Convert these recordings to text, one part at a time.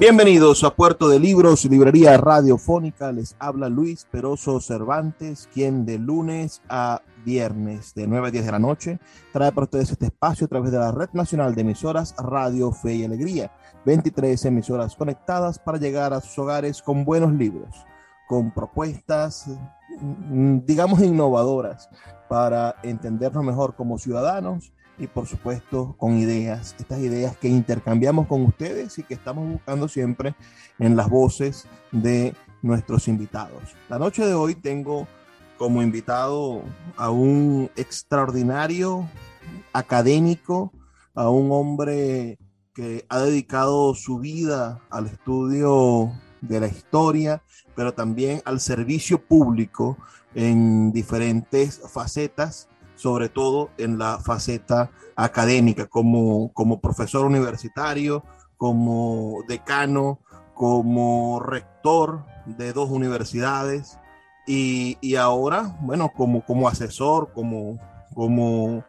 Bienvenidos a Puerto de Libros, librería radiofónica. Les habla Luis Peroso Cervantes, quien de lunes a viernes de 9 a 10 de la noche trae para ustedes este espacio a través de la Red Nacional de Emisoras Radio Fe y Alegría. 23 emisoras conectadas para llegar a sus hogares con buenos libros, con propuestas, mm, digamos, innovadoras para entendernos mejor como ciudadanos y por supuesto con ideas, estas ideas que intercambiamos con ustedes y que estamos buscando siempre en las voces de nuestros invitados. La noche de hoy tengo como invitado a un extraordinario académico, a un hombre que ha dedicado su vida al estudio de la historia, pero también al servicio público en diferentes facetas sobre todo en la faceta académica, como, como profesor universitario, como decano, como rector de dos universidades y, y ahora, bueno, como, como asesor, como, como,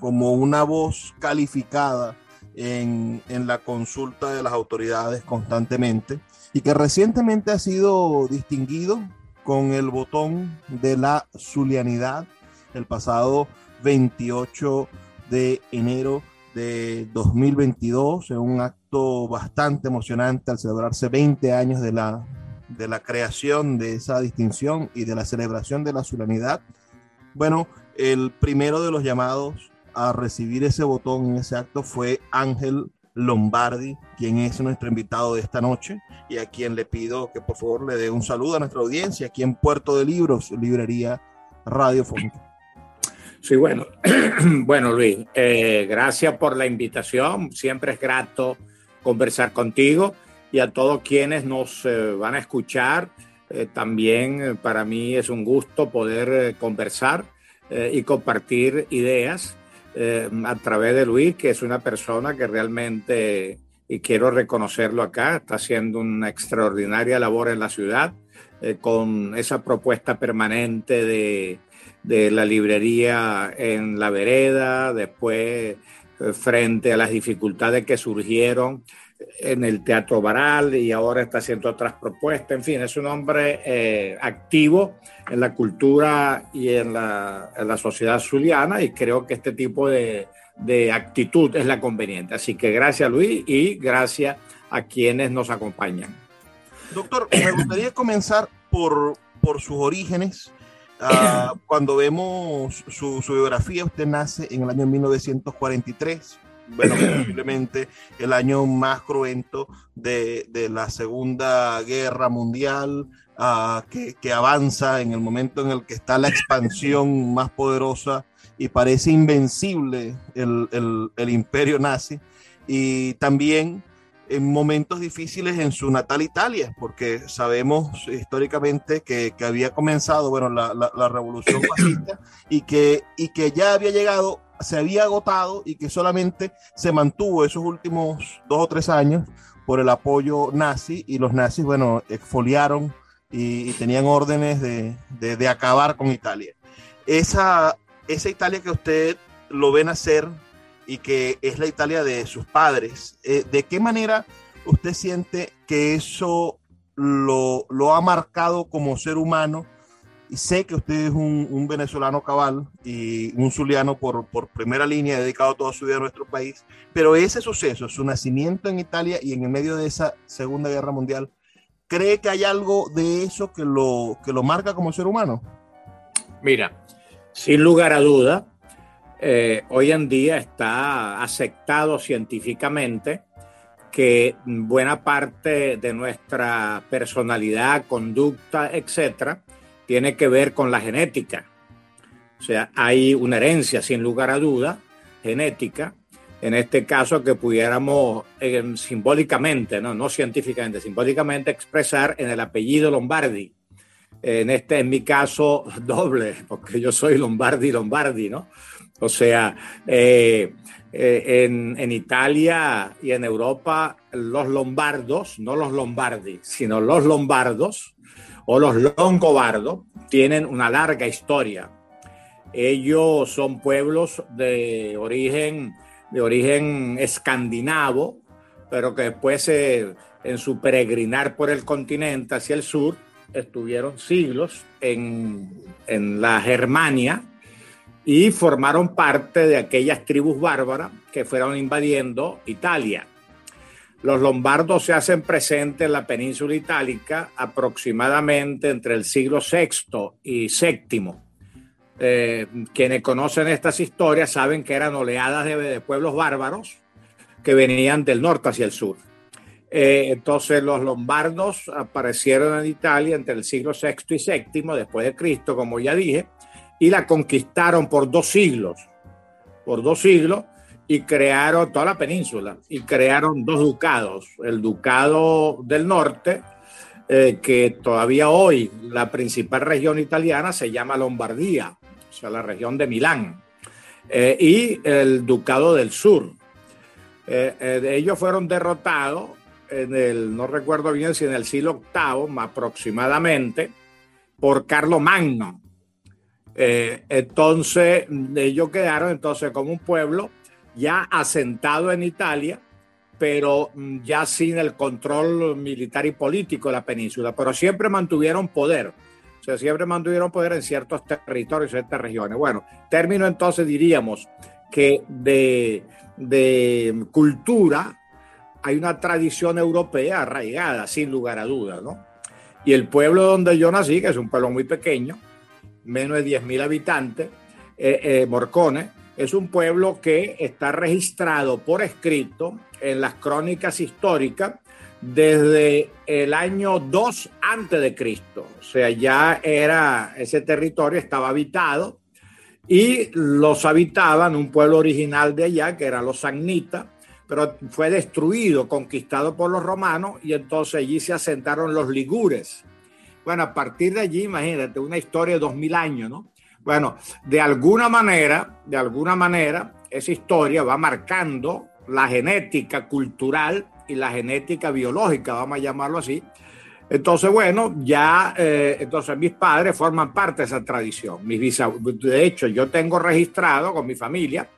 como una voz calificada en, en, la consulta de las autoridades constantemente y que recientemente ha sido distinguido con el botón de la zulianidad el pasado 28 de enero de 2022, en un acto bastante emocionante al celebrarse 20 años de la, de la creación de esa distinción y de la celebración de la solemnidad. Bueno, el primero de los llamados a recibir ese botón en ese acto fue Ángel Lombardi, quien es nuestro invitado de esta noche y a quien le pido que por favor le dé un saludo a nuestra audiencia aquí en Puerto de Libros, Librería Radiofónica. Sí, bueno, bueno Luis, eh, gracias por la invitación. Siempre es grato conversar contigo y a todos quienes nos eh, van a escuchar. Eh, también para mí es un gusto poder conversar y compartir ideas a través de Luis, que es una persona que realmente, y quiero reconocerlo acá, está haciendo una extraordinaria labor en la ciudad con esa propuesta permanente de de la librería en la vereda, después eh, frente a las dificultades que surgieron en el Teatro Baral y ahora está haciendo otras propuestas. En fin, es un hombre eh, activo en la cultura y en la, en la, sociedad zuliana y creo que este tipo de, de actitud es la conveniente. Así que gracias Luis y gracias a quienes nos acompañan. Doctor, me gustaría comenzar por, por sus orígenes. Ah, cuando vemos su, biografía, usted nace en el año 1943, bueno, posiblemente el año más cruento de, la Segunda Guerra Mundial, ah, que, avanza en el momento en el que está la expansión más poderosa y parece invencible el, el imperio nazi. Y también en momentos difíciles en su natal Italia, porque sabemos históricamente que, que había comenzado bueno, la, la, revolución fascista y que, y que ya había llegado, se había agotado y que solamente se mantuvo esos últimos dos o tres años por el apoyo nazi y los nazis, bueno, exfoliaron y, y tenían órdenes de, de, de, acabar con Italia. Esa, esa Italia que usted lo ve nacer y que es la Italia de sus padres. Eh, ¿De qué manera usted siente que eso lo, lo, ha marcado como ser humano sé que usted es un, venezolano cabal y un zuliano por, por primera línea, dedicado toda su vida a nuestro país, pero ese suceso, su nacimiento en Italia y en el medio de esa Segunda Guerra Mundial, ¿cree que hay algo de eso que lo, que lo marca como ser humano? Mira, sin lugar a duda, eh, hoy en día está aceptado científicamente que buena parte de nuestra personalidad, conducta, etcétera, tiene que ver con la genética. O sea, hay una herencia, sin lugar a duda, genética, en este caso que pudiéramos eh, simbólicamente, ¿no? no científicamente, simbólicamente expresar en el apellido Lombardi. En este, en mi caso, doble, porque yo soy Lombardi Lombardi, ¿no? O sea, eh, eh, en, en, Italia y en Europa, los lombardos, no los lombardi, sino los lombardos o los longobardos, tienen una larga historia. Ellos son pueblos de origen, de origen escandinavo, pero que después en su peregrinar por el continente hacia el sur estuvieron siglos en, en la Germania y formaron parte de aquellas tribus bárbaras que fueron invadiendo Italia. Los lombardos se hacen presentes en la península itálica aproximadamente entre el siglo VI y VII. Eh, quienes conocen estas historias saben que eran oleadas de, pueblos bárbaros que venían del norte hacia el sur. Eh, entonces los lombardos aparecieron en Italia entre el siglo VI y VII después de Cristo, como ya dije, y la conquistaron por dos siglos, por dos siglos, y crearon toda la península, y crearon dos ducados, el ducado del norte, eh, que todavía hoy la principal región italiana se llama Lombardía, o sea, la región de Milán, eh, y el ducado del sur. Eh, ellos fueron derrotados en el, no recuerdo bien si en el siglo VIII aproximadamente, por Carlo Magno, eh, entonces, ellos quedaron entonces como un pueblo ya asentado en Italia, pero mm, ya sin el control militar y político de la península, pero siempre mantuvieron poder. O sea, siempre mantuvieron poder en ciertos territorios, en ciertas regiones. Bueno, término entonces diríamos que de, de cultura hay una tradición europea arraigada, sin lugar a dudas, ¿no? Y el pueblo donde yo nací, que es un pueblo muy pequeño, menos de 10.000 habitantes, eh, eh, Morcones, es un pueblo que está registrado por escrito en las crónicas históricas desde el año 2 antes de Cristo. O sea, ya era ese territorio estaba habitado y los habitaban un pueblo original de allá que eran los Sagnitas, pero fue destruido, conquistado por los romanos y entonces allí se asentaron los ligures bueno, a partir de allí, imagínate, una historia de dos mil años, ¿no? Bueno, de alguna manera, de alguna manera, esa historia va marcando la genética cultural y la genética biológica, vamos a llamarlo así. Entonces, bueno, ya, eh, entonces mis padres forman parte de esa tradición. Mis de hecho, yo tengo registrado con mi familia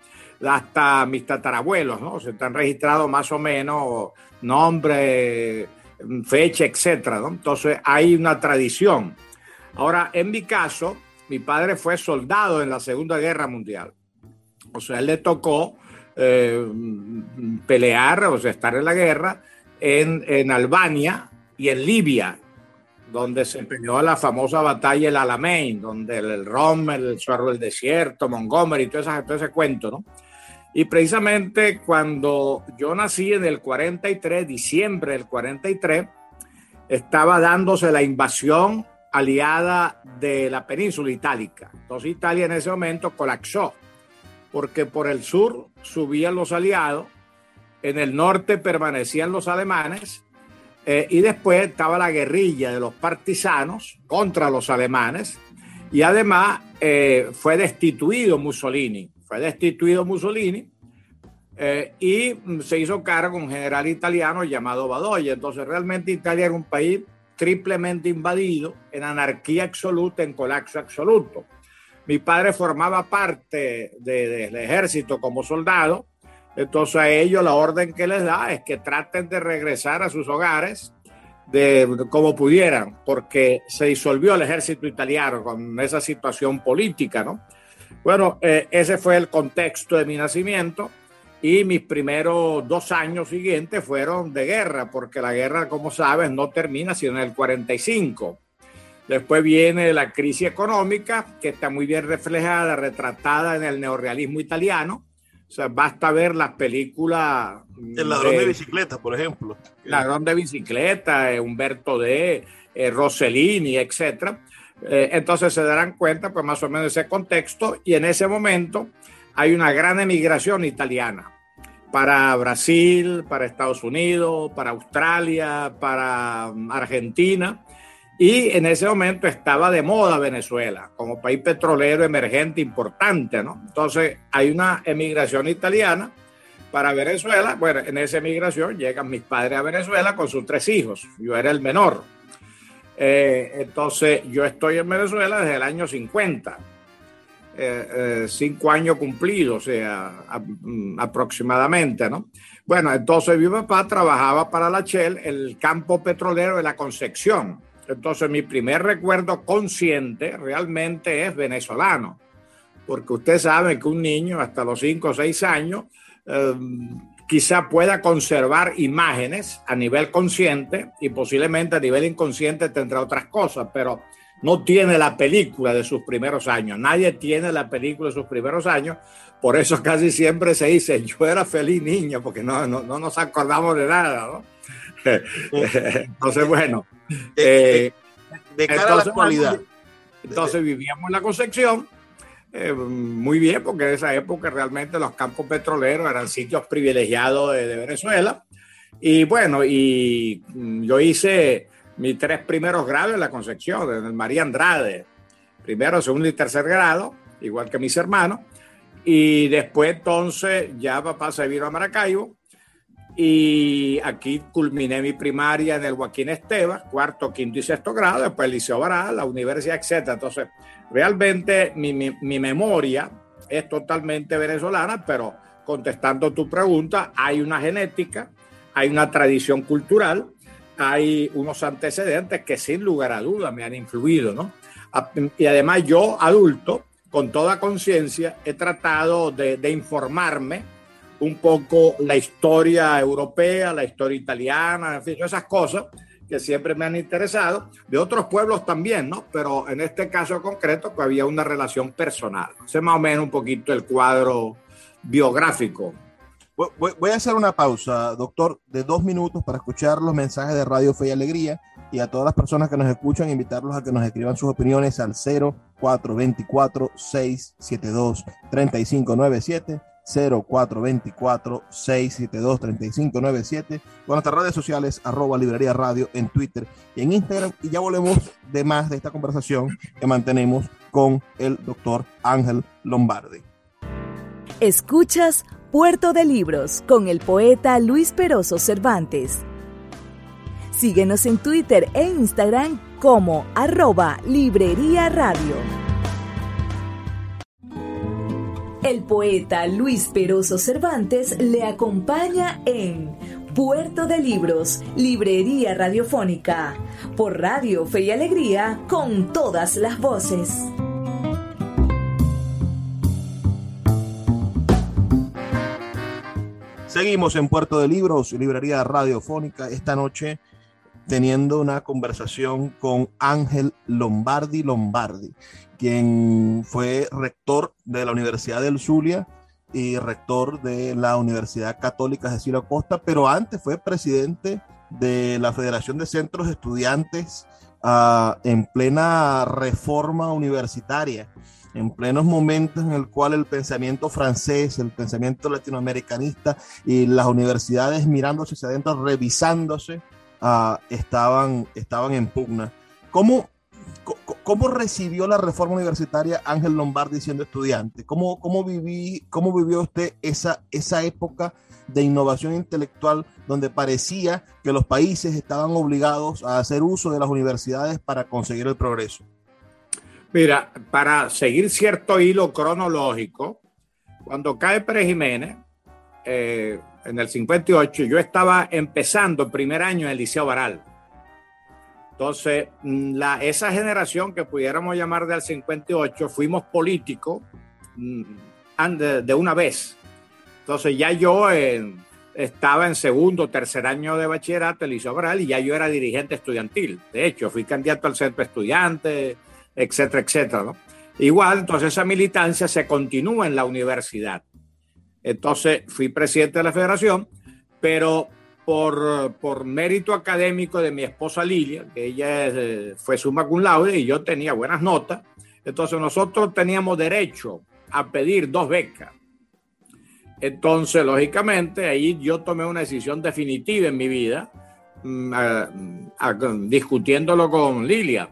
hasta mis tatarabuelos, ¿no? Se están registrados más o menos nombre, fecha, etcétera. Entonces hay una tradición. Ahora, en mi caso, mi padre fue soldado en la Segunda Guerra Mundial. O sea, le tocó eh, pelear, o sea, estar en la guerra en, en, Albania y en Libia, donde se peleó la famosa batalla del Alamein, donde el, el Rommel, el Suero del Desierto, Montgomery, todo, todo ese cuento, ¿no? Y precisamente cuando yo nací en el 43, diciembre del 43, estaba dándose la invasión aliada de la península itálica. Entonces Italia en ese momento colapsó, porque por el sur subían los aliados, en el norte permanecían los alemanes, eh, y después estaba la guerrilla de los partisanos contra los alemanes, y además eh, fue destituido Mussolini fue destituido Mussolini eh, y se hizo cargo un general italiano llamado Badoya. Entonces realmente Italia era un país triplemente invadido, en anarquía absoluta, en colapso absoluto. Mi padre formaba parte del ejército como soldado, entonces a ellos la orden que les da es que traten de regresar a sus hogares de como pudieran, porque se disolvió el ejército italiano con esa situación política, ¿no? Bueno, eh, ese fue el contexto de mi nacimiento y mis primeros dos años siguientes fueron de guerra, porque la guerra, como sabes, no termina sino en el 45. Después viene la crisis económica, que está muy bien reflejada, retratada en el neorrealismo italiano. O sea, basta ver las películas. El ladrón de, bicicleta, por ejemplo. Ladrón de bicicleta, eh, Humberto D., eh, Rossellini, etc. Eh, entonces se darán cuenta, pues más o menos, ese contexto. Y en ese momento hay una gran emigración italiana para Brasil, para Estados Unidos, para Australia, para mm, Argentina. Y en ese momento estaba de moda Venezuela como país petrolero emergente importante, ¿no? Entonces hay una emigración italiana para Venezuela. Bueno, en esa emigración llegan mis padres a Venezuela con sus tres hijos. Yo era el menor. Eh, entonces yo estoy en Venezuela desde el año 50. Eh, eh, cinco años cumplidos, o sea, mm, aproximadamente, ¿no? Bueno, entonces mi papá trabajaba para la Shell, el campo petrolero de la Concepción. Entonces mi primer recuerdo consciente realmente es venezolano, porque usted sabe que un niño hasta los 5 o 6 años em, quizá pueda conservar imágenes a nivel consciente y posiblemente a nivel inconsciente tendrá otras cosas, pero no tiene la película de sus primeros años. Nadie tiene la película de sus primeros años. Por eso casi siempre se dice, yo era feliz niño, porque no, no, no nos acordamos de nada. ¿no? entonces, bueno. de, eh, cara a la actualidad. Entonces vivíamos en la Concepción. Eh, muy bien, porque en esa época realmente los campos petroleros eran sitios privilegiados de, de Venezuela. Y bueno, y mm, yo hice mis tres primeros grados en la Concepción, en el María Andrade, primero, segundo y tercer grado, igual que mis hermanos, y después entonces ya papá se vino a Maracaibo y aquí culminé mi primaria en el Joaquín Esteban, cuarto, quinto y sexto grado, después el Liceo Baral, la universidad, etc. Entonces, realmente mi, mi, memoria es totalmente venezolana, pero contestando tu pregunta, hay una genética, hay una tradición cultural hay unos antecedentes que sin lugar a dudas me han influido, ¿no? Y además yo, adulto, con toda conciencia, he tratado de, de, informarme un poco la historia europea, la historia italiana, en fin, esas cosas que siempre me han interesado, de otros pueblos también, ¿no? Pero en este caso concreto, pues había una relación personal. Ese es más o menos un poquito el cuadro biográfico Voy, a hacer una pausa, doctor, de dos minutos para escuchar los mensajes de Radio Fe y Alegría y a todas las personas que nos escuchan, invitarlos a que nos escriban sus opiniones al 0424-672-3597. 0424-672-3597 con nuestras redes sociales arroba librería radio en Twitter y en Instagram y ya volvemos de más de esta conversación que mantenemos con el doctor Ángel Lombardi. Escuchas Puerto de Libros con el poeta Luis Peroso Cervantes. Síguenos en Twitter e Instagram como arroba Librería Radio. El poeta Luis Peroso Cervantes le acompaña en Puerto de Libros, Librería Radiofónica, por Radio Fe y Alegría, con todas las voces. Seguimos en Puerto de Libros, librería radiofónica, esta noche teniendo una conversación con Ángel Lombardi Lombardi, quien fue rector de la Universidad del Zulia y rector de la Universidad Católica Cecilio Costa, pero antes fue presidente de la Federación de Centros Estudiantes uh, en plena reforma universitaria en plenos momentos en el cual el pensamiento francés, el pensamiento latinoamericanista y las universidades mirándose hacia adentro, revisándose, uh, estaban, estaban en pugna. ¿Cómo, ¿Cómo recibió la reforma universitaria Ángel Lombardi siendo estudiante? ¿Cómo, cómo, viví, cómo vivió usted esa, esa época de innovación intelectual donde parecía que los países estaban obligados a hacer uso de las universidades para conseguir el progreso? Mira, para seguir cierto hilo cronológico, cuando cae Pérez Jiménez, eh, en el 58, yo estaba empezando el primer año en el Liceo Baral. Entonces, mm, la, esa generación que pudiéramos llamar del 58, fuimos políticos mm, de una vez. Entonces, ya yo estaba en segundo, tercer año de bachillerato, el Liceo y ya yo era dirigente estudiantil. De hecho, fui candidato al centro estudiante, etcétera, etcétera. ¿no? Igual, entonces esa militancia se continúa en la universidad. Entonces, fui presidente de la federación, pero por, por mérito académico de mi esposa Lilia, que ella eh, fue summa cum laude y yo tenía buenas notas, entonces nosotros teníamos derecho a pedir dos becas. Entonces, lógicamente, ahí yo tomé una decisión definitiva en mi vida, mm, discutiéndolo con Lilia,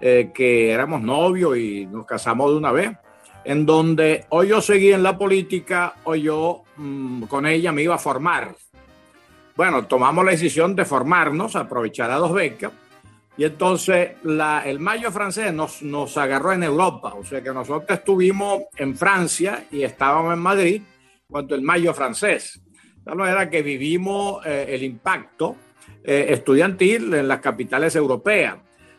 eh, que éramos novios y nos casamos de una vez, en donde o yo seguí en la política o yo mm, con ella me iba a formar bueno, tomamos la decisión de formarnos, aprovechar a dos becas, y entonces el mayo francés nos, nos agarró en Europa, o sea que nosotros estuvimos en Francia y estábamos en Madrid cuando el mayo francés. De tal manera que vivimos eh, el impacto eh, estudiantil en las capitales europeas.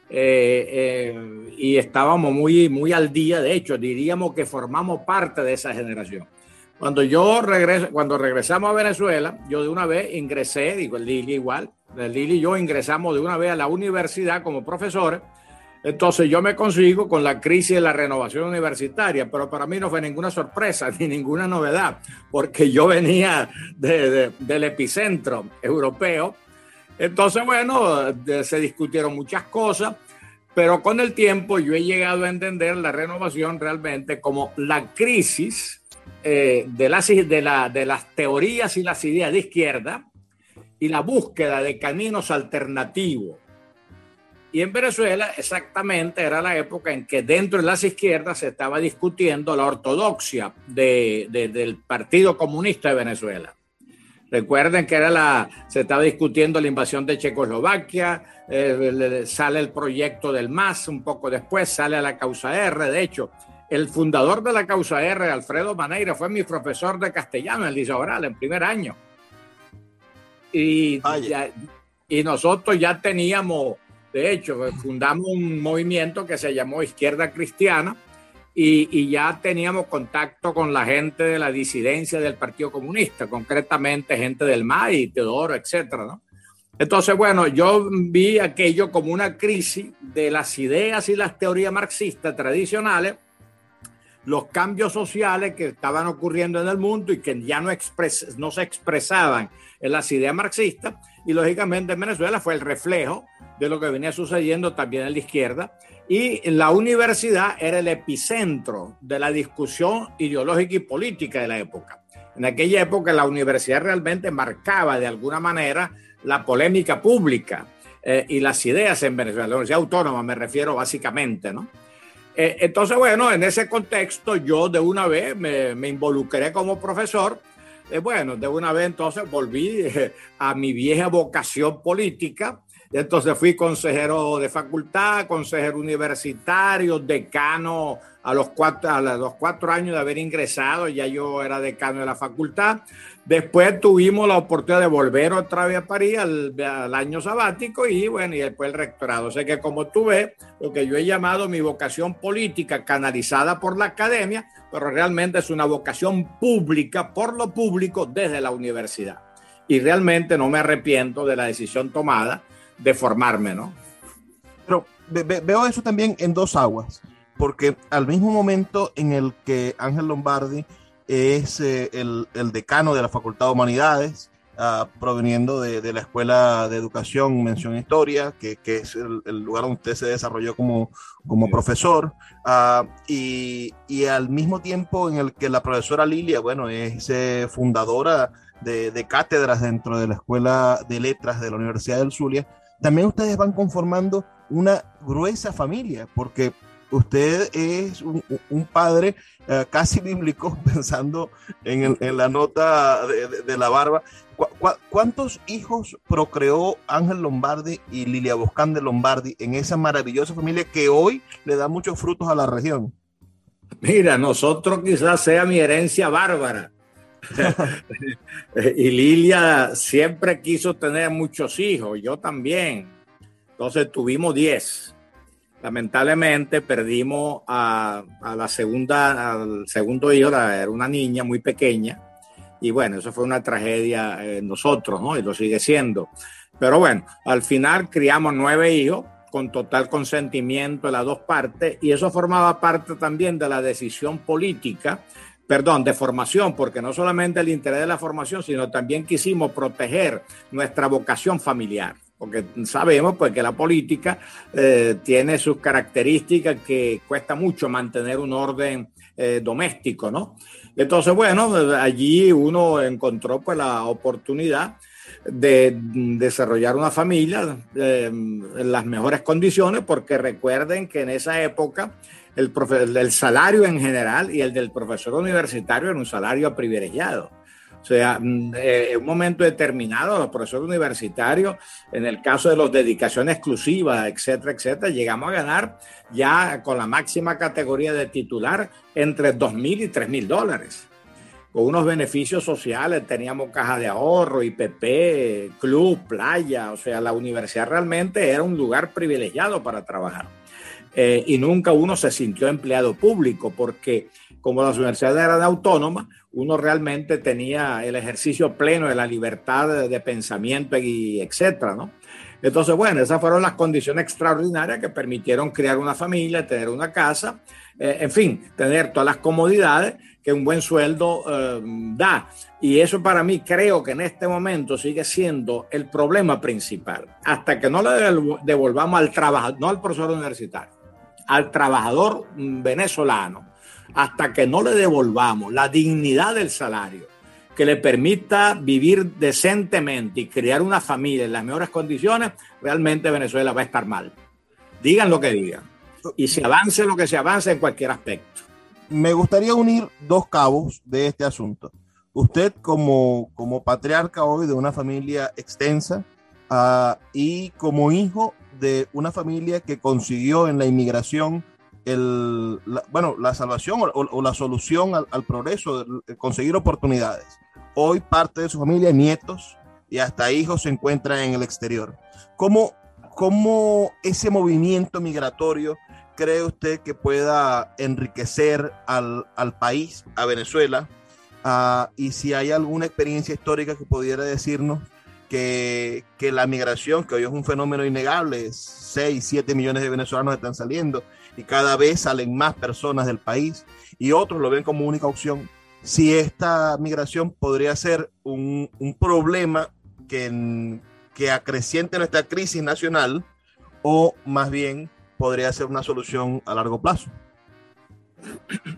Eh, y estábamos muy, muy al día, de hecho, diríamos que formamos parte de esa generación. Cuando yo regreso, cuando regresamos a Venezuela, yo de una vez ingresé, digo, el Lili igual, el Lili y yo ingresamos de una vez a la universidad como profesores. Entonces yo me consigo con la crisis de la renovación universitaria, pero para mí no fue ninguna sorpresa ni ninguna novedad, porque yo venía del epicentro europeo. Entonces, bueno, se discutieron muchas cosas, pero con el tiempo yo he llegado a entender la renovación realmente como la crisis eh, de, las, de, la, de las teorías y las ideas de izquierda y la búsqueda de caminos alternativos. Y en Venezuela exactamente era la época en que dentro de las izquierdas se estaba discutiendo la ortodoxia de, del Partido Comunista de Venezuela. Recuerden que era la, se estaba discutiendo la invasión de Checoslovaquia, eh, sale el proyecto del MAS un poco después, sale a la causa R, de hecho, el fundador de la causa R, Alfredo Maneira, fue mi profesor de castellano en Liceo Oral en primer año. Y, y nosotros ya teníamos, de hecho, fundamos un movimiento que se llamó Izquierda Cristiana y, y, ya teníamos contacto con la gente de la disidencia del Partido Comunista, concretamente gente del MAI, Teodoro, etcétera, ¿no? Entonces, bueno, yo vi aquello como una crisis de las ideas y las teorías marxistas tradicionales los cambios sociales que estaban ocurriendo en el mundo y que ya no, no se expresaban en las ideas marxistas. Y lógicamente en Venezuela fue el reflejo de lo que venía sucediendo también en la izquierda. Y la universidad era el epicentro de la discusión ideológica y política de la época. En aquella época la universidad realmente marcaba de alguna manera la polémica pública eh, y las ideas en Venezuela. La universidad autónoma me refiero básicamente, ¿no? Eh, entonces, bueno, en ese contexto yo de una vez me, involucré como profesor. Eh, bueno, de una vez entonces volví eh, a mi vieja vocación política. Entonces fui consejero de facultad, consejero universitario, decano a los cuatro, a los cuatro años de haber ingresado, ya yo era decano de la facultad. Después tuvimos la oportunidad de volver otra vez a París al, año sabático y bueno, y después el rectorado. O sea que como tú ves, lo que yo he llamado mi vocación política canalizada por la academia, pero realmente es una vocación pública por lo público desde la universidad. Y realmente no me arrepiento de la decisión tomada de formarme, ¿no? Pero veo eso también en dos aguas porque al mismo momento en el que Ángel Lombardi es eh, el, decano de la Facultad de Humanidades, ah, proveniendo de, la Escuela de Educación Mención Historia, que, es el, lugar donde usted se desarrolló como, como profesor, ah, y, al mismo tiempo en el que la profesora Lilia, bueno, es eh, fundadora de, de, cátedras dentro de la Escuela de Letras de la Universidad del Zulia, también ustedes van conformando una gruesa familia, porque usted es un, padre eh, casi bíblico, pensando en, la nota de, la barba. cuántos hijos procreó Ángel Lombardi y Lilia Boscán de Lombardi en esa maravillosa familia que hoy le da muchos frutos a la región? Mira, nosotros quizás sea mi herencia bárbara. y Lilia siempre quiso tener muchos hijos, yo también. Entonces tuvimos 10. Lamentablemente perdimos a, la segunda, al segundo hijo, era una niña muy pequeña. Y bueno, eso fue una tragedia en nosotros, ¿no? Y lo sigue siendo. Pero bueno, al final criamos nueve hijos con total consentimiento de las dos partes y eso formaba parte también de la decisión política, perdón, de formación, porque no solamente el interés de la formación, sino también quisimos proteger nuestra vocación familiar porque sabemos pues que la política eh, tiene sus características que cuesta mucho mantener un orden eh, doméstico, ¿no? Entonces, bueno, allí uno encontró pues la oportunidad de desarrollar una familia eh, en las mejores condiciones, porque recuerden que en esa época el, salario en general y el del profesor universitario era un salario privilegiado. O sea, mm, eh, en un momento determinado, los profesores universitarios, en el caso de los dedicaciones exclusivas, etcétera, etcétera, llegamos a ganar ya con la máxima categoría de titular entre dos mil y tres mil dólares. Con unos beneficios sociales, teníamos caja de ahorro, IPP, club, playa, o sea, la universidad realmente era un lugar privilegiado para trabajar. Eh, y nunca uno se sintió empleado público porque como las universidades eran autónomas, uno realmente tenía el ejercicio pleno de la libertad de, pensamiento y etcétera, ¿no? Entonces, bueno, esas fueron las condiciones extraordinarias que permitieron crear una familia, tener una casa, eh, en fin, tener todas las comodidades que un buen sueldo eh, da. Y eso para mí creo que en este momento sigue siendo el problema principal. Hasta que no le devolvamos al trabajador, no al profesor universitario, al trabajador venezolano, hasta que no le devolvamos la dignidad del salario que le permita vivir decentemente y crear una familia en las mejores condiciones, realmente Venezuela va a estar mal. Digan lo que digan. Y se avance lo que se avance en cualquier aspecto. Me gustaría unir dos cabos de este asunto. Usted como, como patriarca hoy de una familia extensa uh, y como hijo de una familia que consiguió en la inmigración el, la, bueno, la salvación o, la solución al, progreso, conseguir oportunidades. Hoy parte de su familia, nietos y hasta hijos se encuentran en el exterior. ¿Cómo, cómo ese movimiento migratorio cree usted que pueda enriquecer al, al país, a Venezuela? Uh, y si hay alguna experiencia histórica que pudiera decirnos que, que, la migración, que hoy es un fenómeno innegable, 6, 7 millones de venezolanos están saliendo y cada vez salen más personas del país y otros lo ven como única opción. Si esta migración podría ser un, un problema que, que acreciente nuestra crisis nacional o más bien podría ser una solución a largo plazo.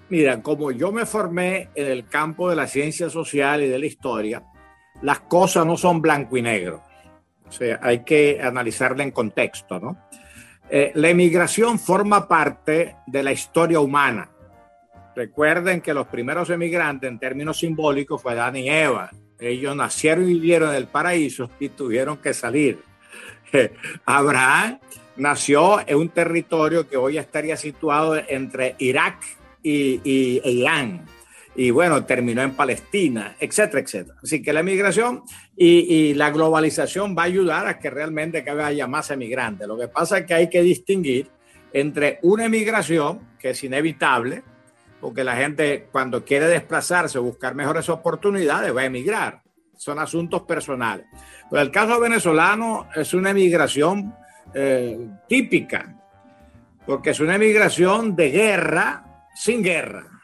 Mira, como yo me formé en el campo de la ciencia social y de la historia, las cosas no son blanco y negro. O sea, hay que analizarla en contexto, ¿no? Eh, la emigración forma parte de la historia humana. Recuerden que los primeros emigrantes, en términos simbólicos, fue Adán y Eva. Ellos nacieron y vivieron en el paraíso y tuvieron que salir. Abraham nació en un territorio que hoy estaría situado entre Irak y, y Irán y bueno, terminó en Palestina, etcétera, etcétera. Así que la emigración y, la globalización va a ayudar a que realmente que haya más emigrantes. Lo que pasa es que hay que distinguir entre una emigración, que es inevitable, porque la gente cuando quiere desplazarse, buscar mejores oportunidades, va a emigrar. Son asuntos personales. Pero el caso venezolano es una emigración eh, típica, porque es una emigración de guerra sin guerra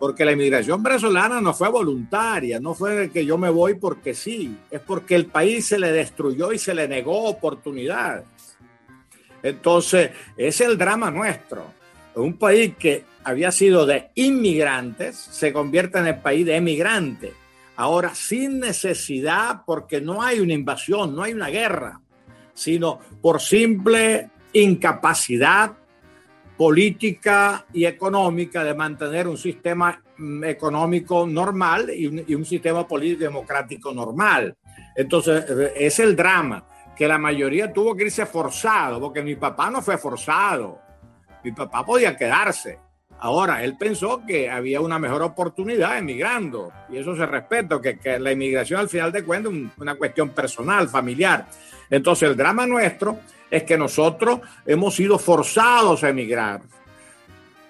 porque la inmigración venezolana no fue voluntaria, no fue que yo me voy porque sí, es porque el país se le destruyó y se le negó oportunidades. Entonces, es el drama nuestro. Un país que había sido de inmigrantes se convierte en el país de emigrantes. Ahora, sin necesidad, porque no hay una invasión, no hay una guerra, sino por simple incapacidad política y económica de mantener un sistema mm, económico normal y un, sistema político democrático normal. Entonces, eh, es el drama, que la mayoría tuvo que irse forzado, porque mi papá no fue forzado, mi papá podía quedarse. Ahora, él pensó que había una mejor oportunidad emigrando, y eso se respeta, que, la inmigración al final de cuentas es una cuestión personal, familiar. Entonces, el drama nuestro es que nosotros hemos sido forzados a emigrar.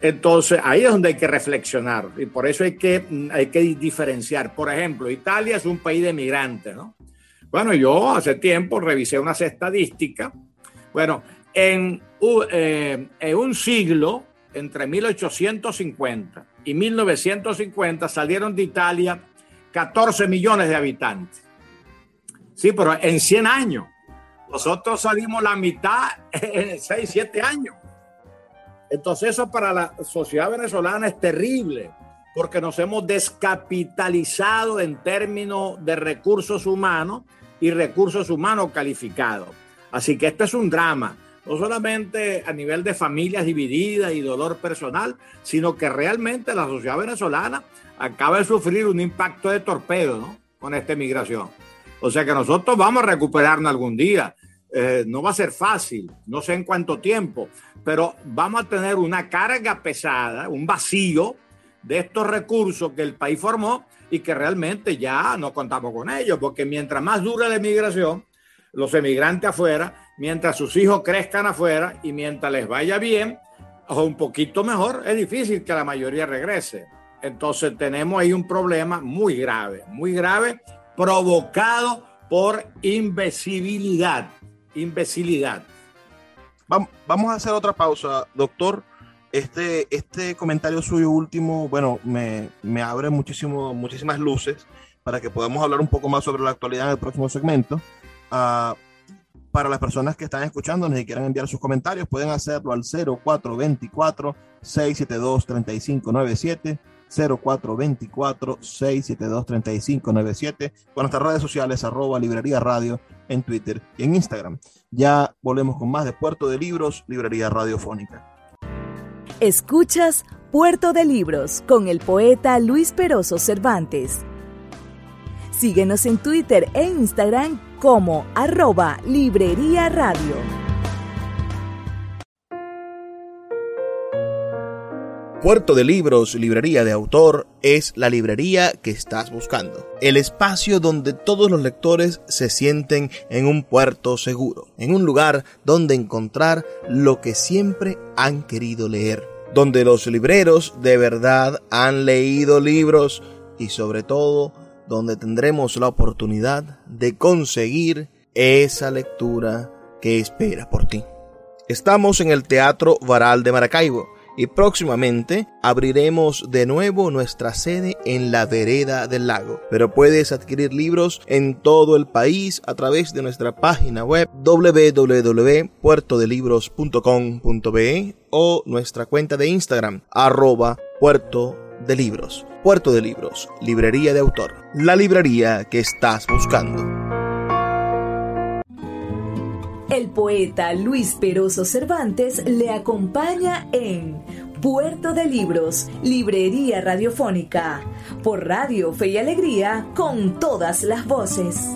Entonces, ahí es donde hay que reflexionar y por eso hay que, hay que diferenciar. Por ejemplo, Italia es un país de migrantes, ¿no? Bueno, yo hace tiempo revisé unas estadísticas. Bueno, en, eh, en un siglo, entre 1850 y 1950, salieron de Italia 14 millones de habitantes. Sí, pero en 100 años. Nosotros salimos la mitad en 6, 7 años. Entonces eso para la sociedad venezolana es terrible, porque nos hemos descapitalizado en términos de recursos humanos y recursos humanos calificados. Así que esto es un drama, no solamente a nivel de familias divididas y dolor personal, sino que realmente la sociedad venezolana acaba de sufrir un impacto de torpedo ¿no? con esta migración. O sea que nosotros vamos a recuperarnos algún día. Eh, no va a ser fácil, no sé en cuánto tiempo, pero vamos a tener una carga pesada, un vacío de estos recursos que el país formó y que realmente ya no contamos con ellos, porque mientras más dura la emigración, los emigrantes afuera, mientras sus hijos crezcan afuera y mientras les vaya bien o un poquito mejor, es difícil que la mayoría regrese. Entonces tenemos ahí un problema muy grave, muy grave, provocado por imbecilidad imbecilidad. Vamos a hacer otra pausa, doctor. Este, este comentario suyo último, bueno, me, me abre muchísimo, muchísimas luces para que podamos hablar un poco más sobre la actualidad en el próximo segmento. Uh, para las personas que están escuchando y quieran enviar sus comentarios, pueden hacerlo al 0424-672-3597, 0424-672-3597, con nuestras redes sociales, arroba librería radio en Twitter y en Instagram. Ya volvemos con más de Puerto de Libros, Librería Radiofónica. Escuchas Puerto de Libros con el poeta Luis Peroso Cervantes. Síguenos en Twitter e Instagram como arroba Librería Radio. Puerto de Libros, librería de autor, es la librería que estás buscando. El espacio donde todos los lectores se sienten en un puerto seguro, en un lugar donde encontrar lo que siempre han querido leer, donde los libreros de verdad han leído libros y sobre todo donde tendremos la oportunidad de conseguir esa lectura que espera por ti. Estamos en el Teatro Varal de Maracaibo y próximamente abriremos de nuevo nuestra sede en la vereda del lago. Pero puedes adquirir libros en todo el país a través de nuestra página web www.puertodelibros.com.be o nuestra cuenta de Instagram arroba puerto de libros. Puerto de Libros, librería de autor, la librería que estás buscando. El poeta Luis Peroso Cervantes le acompaña en Puerto de Libros, Librería Radiofónica, por Radio Fe y Alegría, con todas las voces.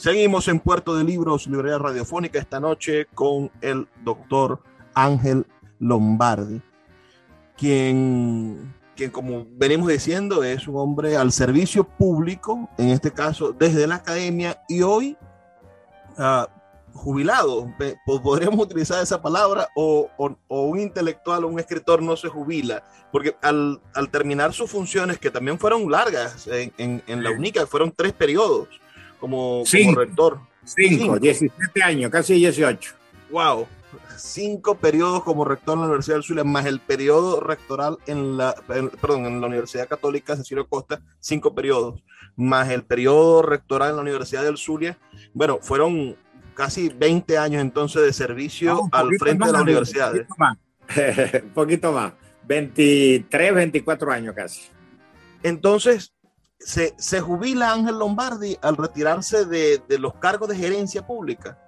Seguimos en Puerto de Libros, Librería Radiofónica, esta noche con el doctor Ángel Lombardi, quien que como venimos diciendo es un hombre al servicio público, en este caso desde la academia y hoy uh, jubilado, podríamos utilizar esa palabra, o, o, un intelectual o un escritor no se jubila, porque al, al terminar sus funciones, que también fueron largas en, en, la única, fueron tres periodos como, como rector. Cinco, 17 años, casi 18. Wow, cinco periodos como rector en la Universidad del Zulia, más el periodo rectoral en la, perdón, en la Universidad Católica Cecilio Costa, cinco periodos, más el periodo rectoral en la Universidad del Zulia. Bueno, fueron casi 20 años entonces de servicio al frente de la universidad. Un poquito más, un poquito más. 23, 24 años casi. Entonces, se, jubila Ángel Lombardi al retirarse de, los cargos de gerencia pública.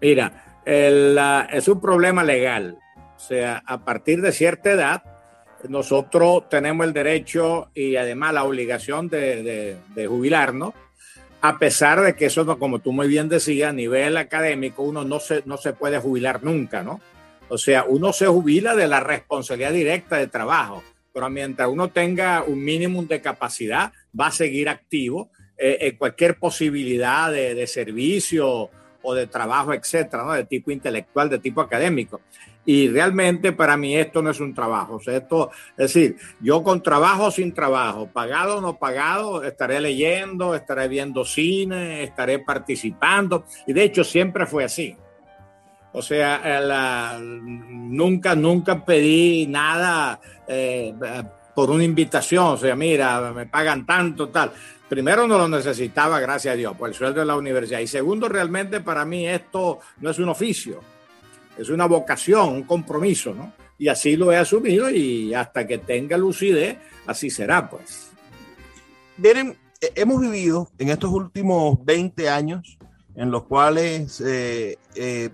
Mira, es un problema legal. O sea, a partir de cierta edad, nosotros tenemos el derecho y además la obligación de, de, jubilarnos, a pesar de que eso, como tú muy bien decías, a nivel académico, uno no se, no se puede jubilar nunca, ¿no? O sea, uno se jubila de la responsabilidad directa de trabajo, pero mientras uno tenga un mínimo de capacidad, va a seguir activo eh, en cualquier posibilidad de, de, servicio o de trabajo, etcétera, ¿no? de tipo intelectual, de tipo académico. Y realmente para mí esto no es un trabajo. O sea, esto, es decir, yo con trabajo o sin trabajo, pagado o no pagado, estaré leyendo, estaré viendo cine, estaré participando. Y de hecho siempre fue así. O sea, la, nunca, nunca pedí nada eh, por una invitación. O sea, mira, me pagan tanto, tal. Primero no lo necesitaba, gracias a Dios, por el sueldo de la universidad. Y segundo, realmente para mí esto no es un oficio, es una vocación, un compromiso, ¿no? Y así lo he asumido y hasta que tenga lucidez, así será, pues. Miren, hemos vivido en estos últimos 20 años en los cuales eh, eh,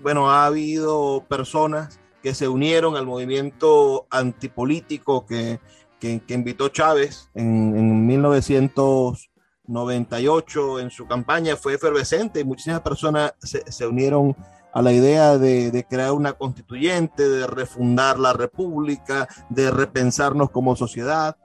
bueno, ha habido personas que se unieron al movimiento antipolítico que, que, invitó Chávez en, en, 1998 en su campaña, fue efervescente y muchísimas personas se, se unieron a la idea de, de, crear una constituyente, de refundar la república, de repensarnos como sociedad.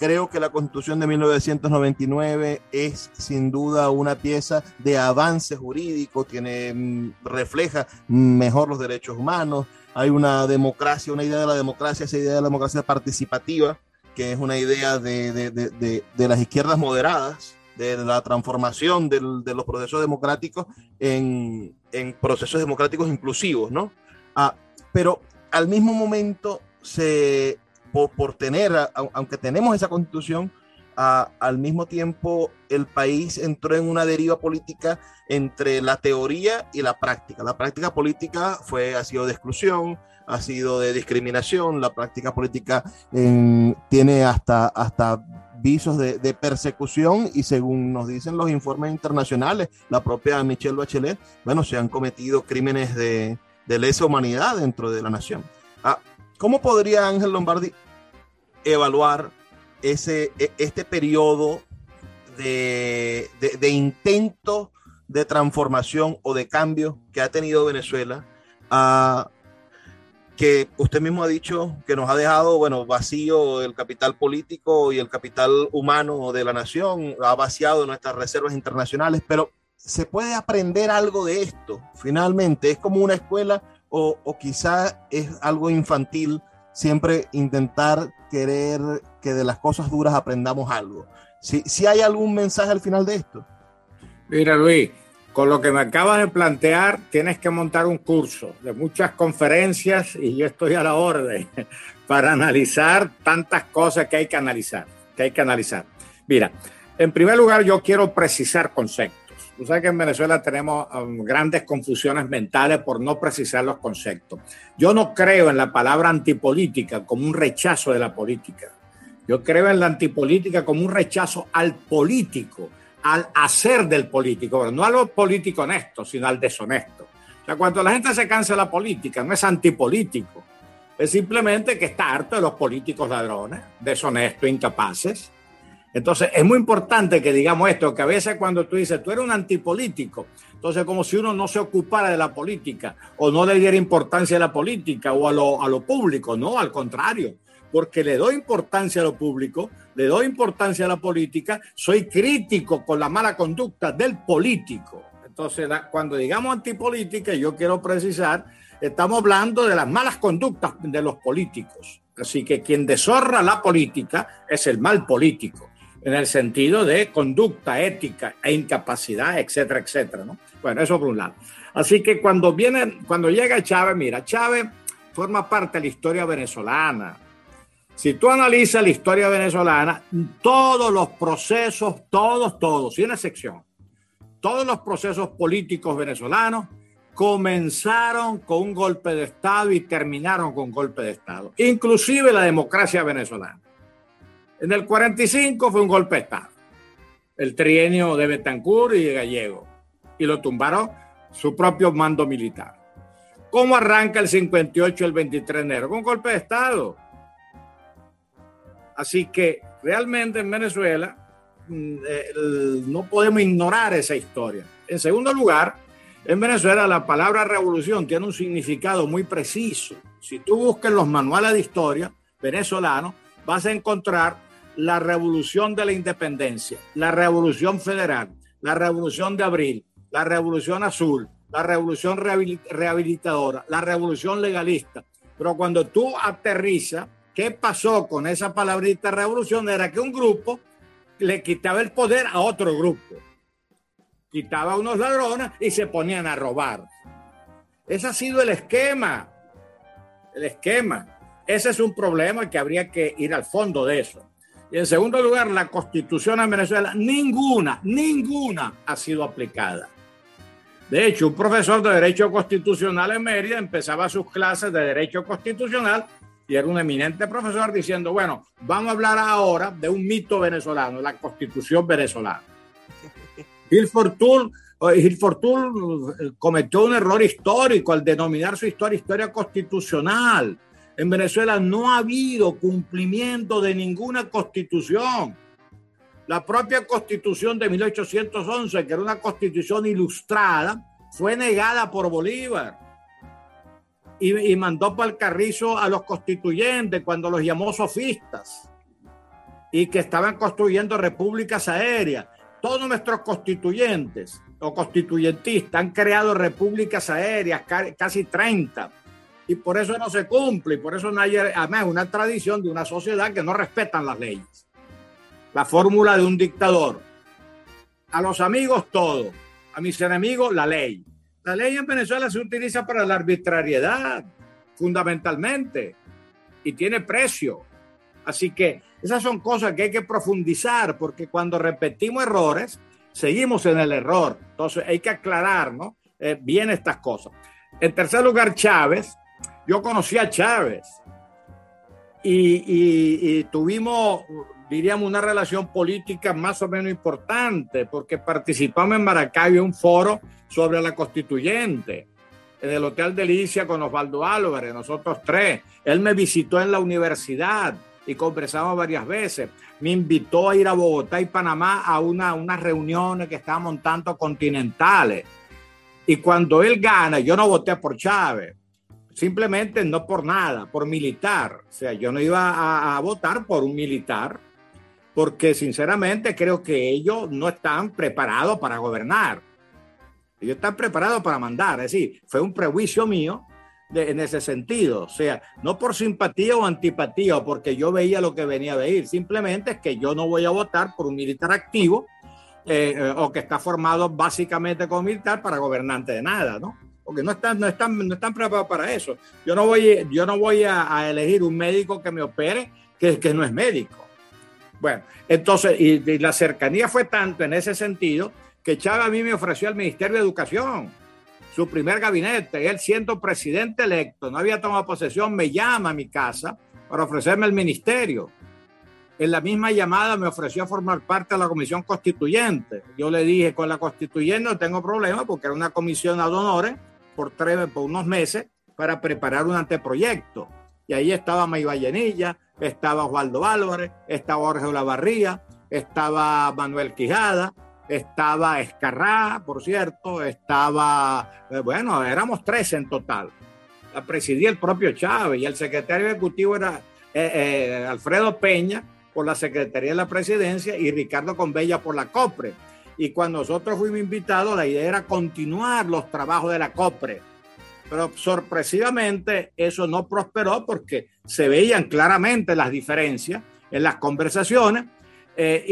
Creo que la constitución de 1999 es sin duda una pieza de avance jurídico, tiene, mm, refleja mejor los derechos humanos, hay una democracia, una idea de la democracia, esa idea de la democracia participativa, que es una idea de, de, de, de las izquierdas moderadas, de la transformación del, de los procesos democráticos en, en, procesos democráticos inclusivos, ¿no? Ah, pero al mismo momento se por, por tener, a, aunque tenemos esa constitución, a, al mismo tiempo el país entró en una deriva política entre la teoría y la práctica. La práctica política fue, ha sido de exclusión, ha sido de discriminación, la práctica política tiene hasta, hasta visos de, de, persecución y según nos dicen los informes internacionales, la propia Michelle Bachelet, bueno, se han cometido crímenes de, de lesa humanidad dentro de la nación. Ah, ¿Cómo podría Ángel Lombardi evaluar ese, e, este periodo de, de, de, intento de transformación o de cambio que ha tenido Venezuela? Uh, que usted mismo ha dicho que nos ha dejado, bueno, vacío el capital político y el capital humano de la nación, ha vaciado nuestras reservas internacionales, pero ¿se puede aprender algo de esto? Finalmente, ¿es como una escuela o, o quizá es algo infantil siempre intentar querer que de las cosas duras aprendamos algo? Si, si hay algún mensaje al final de esto. Mira, Luis, con lo que me acabas de plantear, tienes que montar un curso de muchas conferencias y yo estoy a la orden para analizar tantas cosas que hay que analizar, que hay que analizar. Mira, en primer lugar, yo quiero precisar conceptos. Tú sabes que en Venezuela tenemos um, grandes confusiones mentales por no precisar los conceptos. Yo no creo en la palabra antipolítica como un rechazo de la política. Yo creo en la antipolítica como un rechazo al político al hacer del político, no a lo político honesto, sino al deshonesto. O sea, cuando la gente se cansa de la política, no es antipolítico, es simplemente que está harto de los políticos ladrones, deshonestos, incapaces. Entonces, es muy importante que digamos esto, que a veces cuando tú dices, tú eres un antipolítico, entonces como si uno no se ocupara de la política o no le diera importancia a la política o a lo, a lo público, no, al contrario porque le doy importancia a lo público, le doy importancia a la política, soy crítico con la mala conducta del político. Entonces, cuando digamos antipolítica, yo quiero precisar, estamos hablando de las malas conductas de los políticos. Así que quien deshorra la política es el mal político, en el sentido de conducta, ética e incapacidad, etcétera, etcétera. ¿no? Bueno, eso por un lado. Así que cuando viene, cuando llega Chávez, mira, Chávez forma parte de la historia venezolana, si tú analizas la historia venezolana, todos los procesos, todos, todos, sin excepción, todos los procesos políticos venezolanos comenzaron con un golpe de Estado y terminaron con un golpe de Estado, inclusive la democracia venezolana. En el 45 fue un golpe de Estado, el trienio de Betancourt y de Gallego, y lo tumbaron su propio mando militar. ¿Cómo arranca el 58 el 23 de enero? Con un golpe de Estado Así que realmente en Venezuela mm, no podemos ignorar esa historia. En segundo lugar, en Venezuela la palabra revolución tiene un significado muy preciso. Si tú buscas los manuales de historia venezolanos, vas a encontrar la revolución de la independencia, la revolución federal, la revolución de abril, la revolución azul, la revolución rehabilitadora, la revolución legalista. Pero cuando tú aterrizas, ¿qué pasó con esa palabrita revolución? Era que un grupo le quitaba el poder a otro grupo. Quitaba a unos ladrones y se ponían a robar. Ese ha sido el esquema. El esquema. Ese es un problema que habría que ir al fondo de eso. Y en segundo lugar, la constitución en Venezuela, ninguna, ninguna ha sido aplicada. De hecho, un profesor de Derecho Constitucional en Mérida empezaba sus clases de Derecho Constitucional y era un eminente profesor diciendo, bueno, vamos a hablar ahora de un mito venezolano, la Constitución venezolana. Gil Fortul, Gil Fortul eh, cometió un error histórico al denominar su historia historia constitucional. En Venezuela no ha habido cumplimiento de ninguna constitución. La propia constitución de 1811, que era una constitución ilustrada, fue negada por Bolívar y, mandó para el carrizo a los constituyentes cuando los llamó sofistas y que estaban construyendo repúblicas aéreas. Todos nuestros constituyentes o constituyentistas han creado repúblicas aéreas, casi 30, y por eso no se cumple, y por eso no hay, además, una tradición de una sociedad que no respetan las leyes la fórmula de un dictador. A los amigos todo, a mis enemigos la ley. La ley en Venezuela se utiliza para la arbitrariedad, fundamentalmente, y tiene precio. Así que esas son cosas que hay que profundizar, porque cuando repetimos errores, seguimos en el error. Entonces hay que aclarar ¿no? Eh, bien estas cosas. En tercer lugar, Chávez. Yo conocí a Chávez y tuvimos diríamos, una relación política más o menos importante, porque participamos en Maracay en un foro sobre la constituyente, en el Hotel Delicia con Osvaldo Álvarez, nosotros tres. Él me visitó en la universidad y conversamos varias veces. Me invitó a ir a Bogotá y Panamá a una, unas reuniones que estaban montando continentales. Y cuando él gana, yo no voté por Chávez, simplemente no por nada, por militar. O sea, yo no iba a, a votar por un militar porque sinceramente creo que ellos no están preparados para gobernar. Ellos están preparados para mandar. Es decir, fue un prejuicio mío en ese sentido. O sea, no por simpatía o antipatía porque yo veía lo que venía de ir. Simplemente es que yo no voy a votar por un militar activo eh, eh, o que está formado básicamente como militar para gobernante de nada, ¿no? Porque no están, no están, no están preparados para eso. Yo no voy, yo no voy a, elegir un médico que me opere que, que no es médico. Bueno, entonces, y, la cercanía fue tanto en ese sentido que Chávez a mí me ofreció el Ministerio de Educación, su primer gabinete. Él siendo presidente electo, no había tomado posesión, me llama a mi casa para ofrecerme el ministerio. En la misma llamada me ofreció formar parte de la comisión constituyente. Yo le dije, con la constituyente no tengo problema porque era una comisión ad honores por, tres, por unos meses para preparar un anteproyecto. Y ahí estaba May Vallenilla, estaba Osvaldo Álvarez, estaba Jorge Lavarría, estaba Manuel Quijada, estaba Escarrá, por cierto, estaba, eh, bueno, éramos tres en total. La presidía el propio Chávez y el secretario ejecutivo era eh, eh, Alfredo Peña por la Secretaría de la Presidencia y Ricardo Conbella por la COPRE. Y cuando nosotros fuimos invitados, la idea era continuar los trabajos de la COPRE pero sorpresivamente eso no prosperó porque se veían claramente las diferencias en las conversaciones. Eh,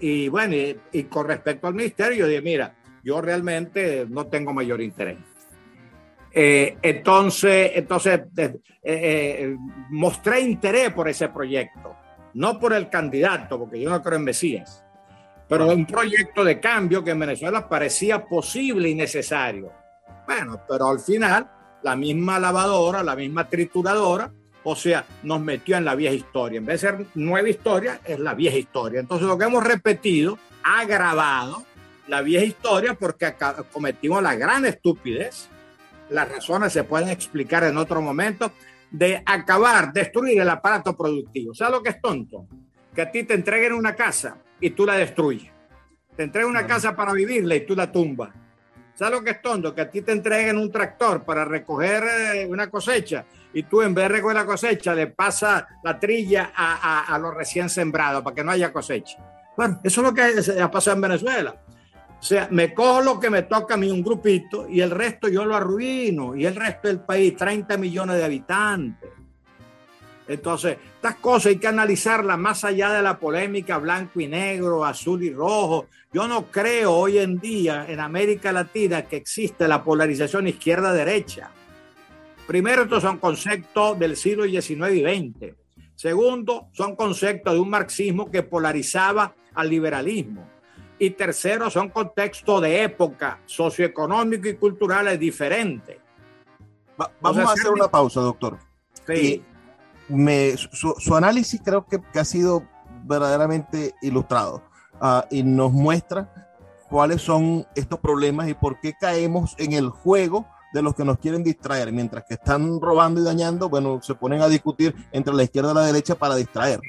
y, bueno, y, con respecto al ministerio, yo dije, mira, yo realmente no tengo mayor interés. Eh, entonces, entonces eh, mostré interés por ese proyecto, no por el candidato, porque yo no creo en Mesías, pero un proyecto de cambio que en Venezuela parecía posible y necesario. Bueno, pero al final la misma lavadora, la misma trituradora, o sea, nos metió en la vieja historia. En vez de ser nueva historia, es la vieja historia. Entonces lo que hemos repetido ha agravado la vieja historia porque cometimos la gran estupidez. Las razones se pueden explicar en otro momento de acabar, destruir el aparato productivo. ¿Sabes lo que es tonto? Que a ti te entreguen una casa y tú la destruyes. Te entrega una casa para vivirla y tú la tumbas. ¿Sabes lo que es tonto? Que a ti te entreguen un tractor para recoger eh, una cosecha y tú en vez de recoger la cosecha le pasa la trilla a, a, a los recién sembrados para que no haya cosecha. Bueno, eso es lo que ha pasado en Venezuela. O sea, me cojo lo que me toca a mí, un grupito, y el resto yo lo arruino. Y el resto del país, 30 millones de habitantes. Entonces, estas cosas hay que analizarlas más allá de la polémica blanco y negro, azul y rojo. Yo no creo hoy en día en América Latina que existe la polarización izquierda-derecha. Primero, estos son conceptos del siglo XIX y XX. Segundo, son conceptos de un marxismo que polarizaba al liberalismo. Y tercero, son contextos de época socioeconómico y culturales diferentes. Va, vamos o sea, a hacer una pausa, doctor. Sí. Y me, su, análisis creo que, ha sido verdaderamente ilustrado uh, y nos muestra cuáles son estos problemas y por qué caemos en el juego de los que nos quieren distraer, mientras que están robando y dañando, bueno, se ponen a discutir entre la izquierda y la derecha para distraer.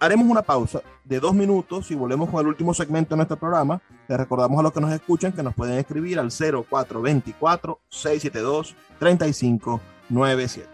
Haremos una pausa de dos minutos y volvemos con el último segmento de nuestro programa. Les recordamos a los que nos escuchan que nos pueden escribir al 0424-672-3597.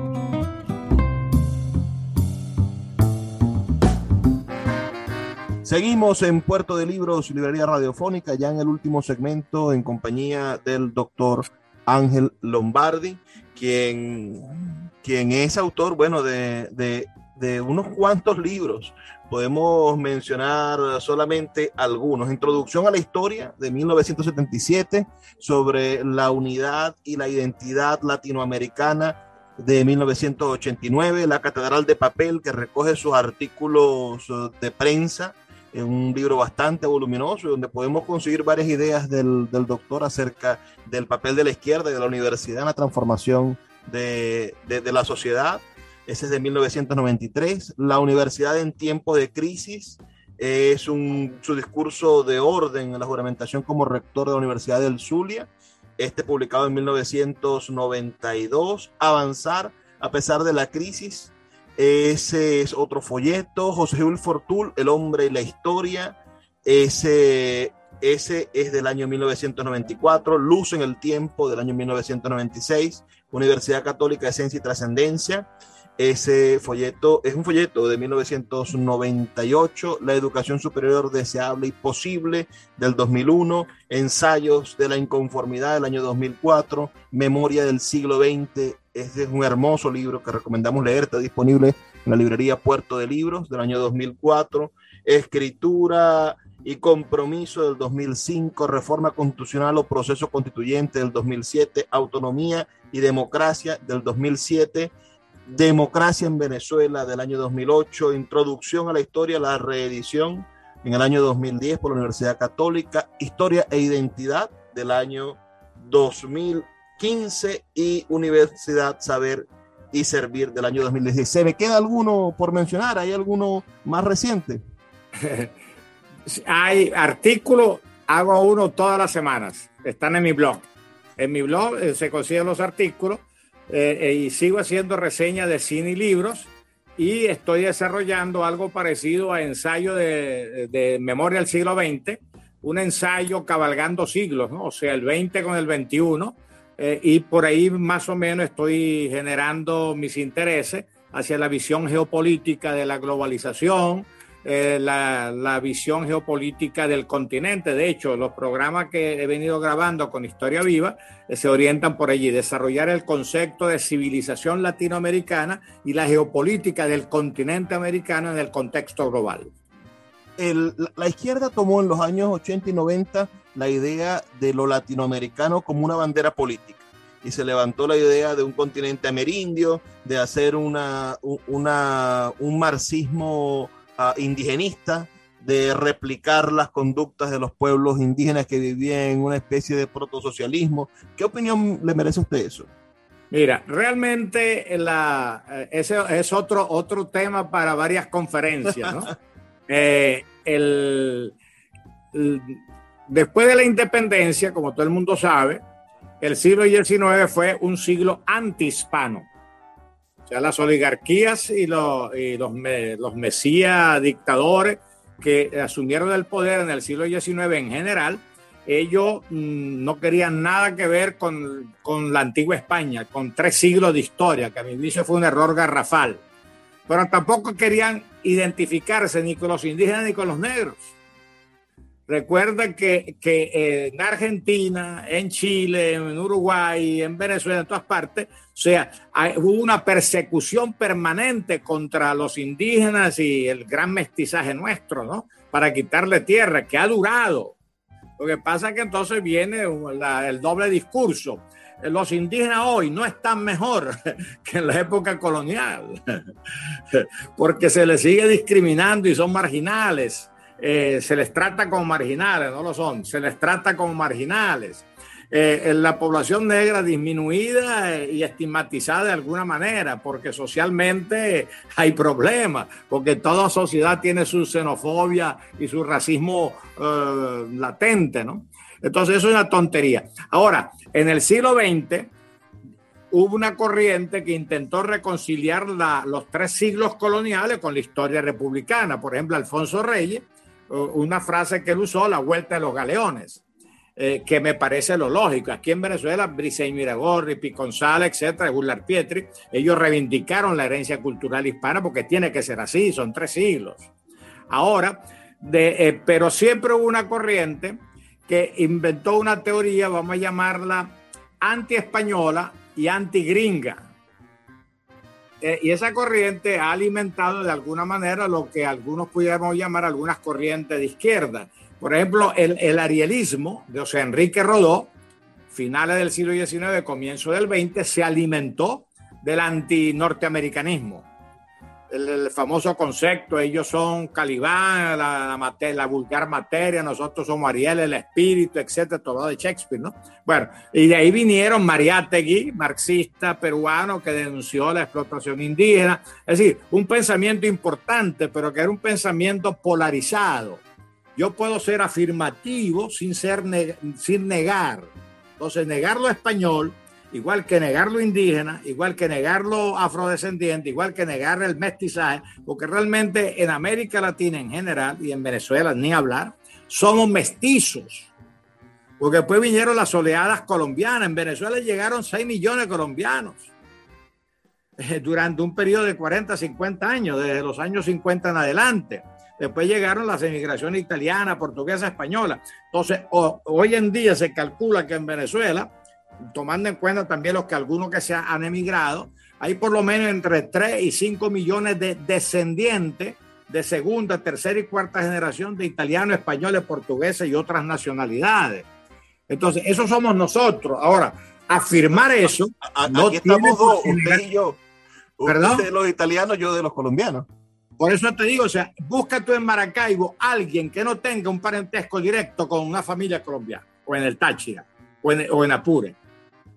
Seguimos en Puerto de Libros, Librería Radiofónica, ya en el último segmento, en compañía del doctor Ángel Lombardi, quien, quien es autor, bueno, de, de, de unos cuantos libros. Podemos mencionar solamente algunos. Introducción a la historia de 1977 sobre la unidad y la identidad latinoamericana de 1989, La Catedral de Papel, que recoge sus artículos de prensa en un libro bastante voluminoso donde podemos conseguir varias ideas del, del, doctor acerca del papel de la izquierda y de la universidad en la transformación de, de, de la sociedad. Ese es de 1993. La universidad en tiempos de crisis es un, su discurso de orden en la juramentación como rector de la Universidad del Zulia. Este publicado en 1992. Avanzar a pesar de la crisis ese es otro folleto, José Luis Fortul, El hombre y la historia. Ese, ese es del año 1994, Luz en el tiempo del año 1996, Universidad Católica de Ciencia y Trascendencia. Ese folleto es un folleto de 1998, La educación superior deseable y posible del 2001, Ensayos de la inconformidad del año 2004, Memoria del siglo XX. Este es un hermoso libro que recomendamos leer, está disponible en la librería Puerto de Libros del año 2004, Escritura y Compromiso del 2005, Reforma Constitucional o Proceso Constituyente del 2007, Autonomía y Democracia del 2007 Democracia en Venezuela del año 2008, Introducción a la Historia, la reedición en el año 2010 por la Universidad Católica, Historia e Identidad del año 2015 y Universidad Saber y Servir del año 2016. ¿Me queda alguno por mencionar? ¿Hay alguno más reciente? Hay artículos, hago uno todas las semanas, están en mi blog. En mi blog eh, se consiguen los artículos eh, y sigo haciendo reseñas de cine y libros y estoy desarrollando algo parecido a ensayo de, de, memoria del siglo XX, un ensayo cabalgando siglos, ¿no? o sea, el 20 con el 21, eh, y por ahí más o menos estoy generando mis intereses hacia la visión geopolítica de la globalización, eh, la, visión geopolítica del continente. De hecho, los programas que he venido grabando con Historia Viva eh, se orientan por allí, desarrollar el concepto de civilización latinoamericana y la geopolítica del continente americano en el contexto global. El, la izquierda tomó en los años 80 y 90 la idea de lo latinoamericano como una bandera política y se levantó la idea de un continente amerindio, de hacer una, una, un marxismo uh, indigenista, de replicar las conductas de los pueblos indígenas que vivían en una especie de protosocialismo. ¿Qué opinión le merece a usted eso? Mira, realmente la, eh, ese es otro, otro tema para varias conferencias, ¿no? Eh, el, después de la independencia, como todo el mundo sabe, el siglo XIX fue un siglo antihispano. O sea, las oligarquías y los, y los, los mesías dictadores que asumieron el poder en el siglo XIX en general, ellos mm, no querían nada que ver con, con, la antigua España, con tres siglos de historia, que a mi juicio fue un error garrafal. Pero tampoco querían identificarse ni con los indígenas ni con los negros. Recuerda que, que eh, en Argentina, en Chile, en Uruguay, en Venezuela, en todas partes, o sea, hubo una persecución permanente contra los indígenas y el gran mestizaje nuestro, ¿no? Para quitarle tierra, que ha durado. Lo que pasa es que entonces viene el doble discurso. Los indígenas hoy no están mejor que en la época colonial, porque se les sigue discriminando y son marginales eh, se les trata como marginales, no lo son, se les trata como marginales. Eh, la población negra disminuida eh, y estigmatizada de alguna manera, porque socialmente hay problemas, porque toda sociedad tiene su xenofobia y su racismo latente, ¿no? Entonces eso es una tontería. Ahora, en el siglo XX hubo una corriente que intentó reconciliar los tres siglos coloniales con la historia republicana. Por ejemplo, Alfonso Reyes una frase que él usó, la vuelta de los galeones, eh, que me parece lo lógico. Aquí en Venezuela, Briceño Miragorri, Piconzala, etcétera, Gullar Pietri, ellos reivindicaron la herencia cultural hispana porque tiene que ser así, son tres siglos. Ahora, de, eh, pero siempre hubo una corriente que inventó una teoría, vamos a llamarla anti-española y anti-gringa eh, y esa corriente ha alimentado de alguna manera lo que algunos pudiéramos llamar algunas corrientes de izquierda. Por ejemplo, el, el arielismo de José Enrique Rodó, finales del siglo XIX, comienzo del XX, se alimentó del anti-norteamericanismo el, famoso concepto, ellos son Calibán, la, la, la, vulgar materia, nosotros somos Ariel, el espíritu, etcétera, todo de Shakespeare, ¿no? Bueno, y de ahí vinieron Mariátegui, marxista peruano, que denunció la explotación indígena, es decir, un pensamiento importante, pero que era un pensamiento polarizado. Yo puedo ser afirmativo sin, ser sin negar. Entonces, negar lo español igual que negar lo indígena, igual que negar lo afrodescendiente, igual que negar el mestizaje, porque realmente en América Latina en general y en Venezuela ni hablar, somos mestizos. Porque después vinieron las oleadas colombianas. En Venezuela llegaron 6 millones de colombianos eh, durante un periodo de 40, 50 años, desde los años 50 en adelante. Después llegaron las emigraciones italiana, portuguesa, española. Entonces, hoy en día se calcula que en Venezuela tomando en cuenta también los que algunos que se han emigrado, hay por lo menos entre 3 y 5 millones de descendientes de segunda, tercera y cuarta generación de italianos, españoles, portugueses y otras nacionalidades. Entonces, eso somos nosotros. Ahora, afirmar eso. Aquí estamos dos, usted y yo. ¿Perdón? de los italianos, yo de los colombianos. Por eso te digo, o sea, busca tú en Maracaibo alguien que no tenga un parentesco directo con una familia colombiana, o en el Táchira, o en, o en Apure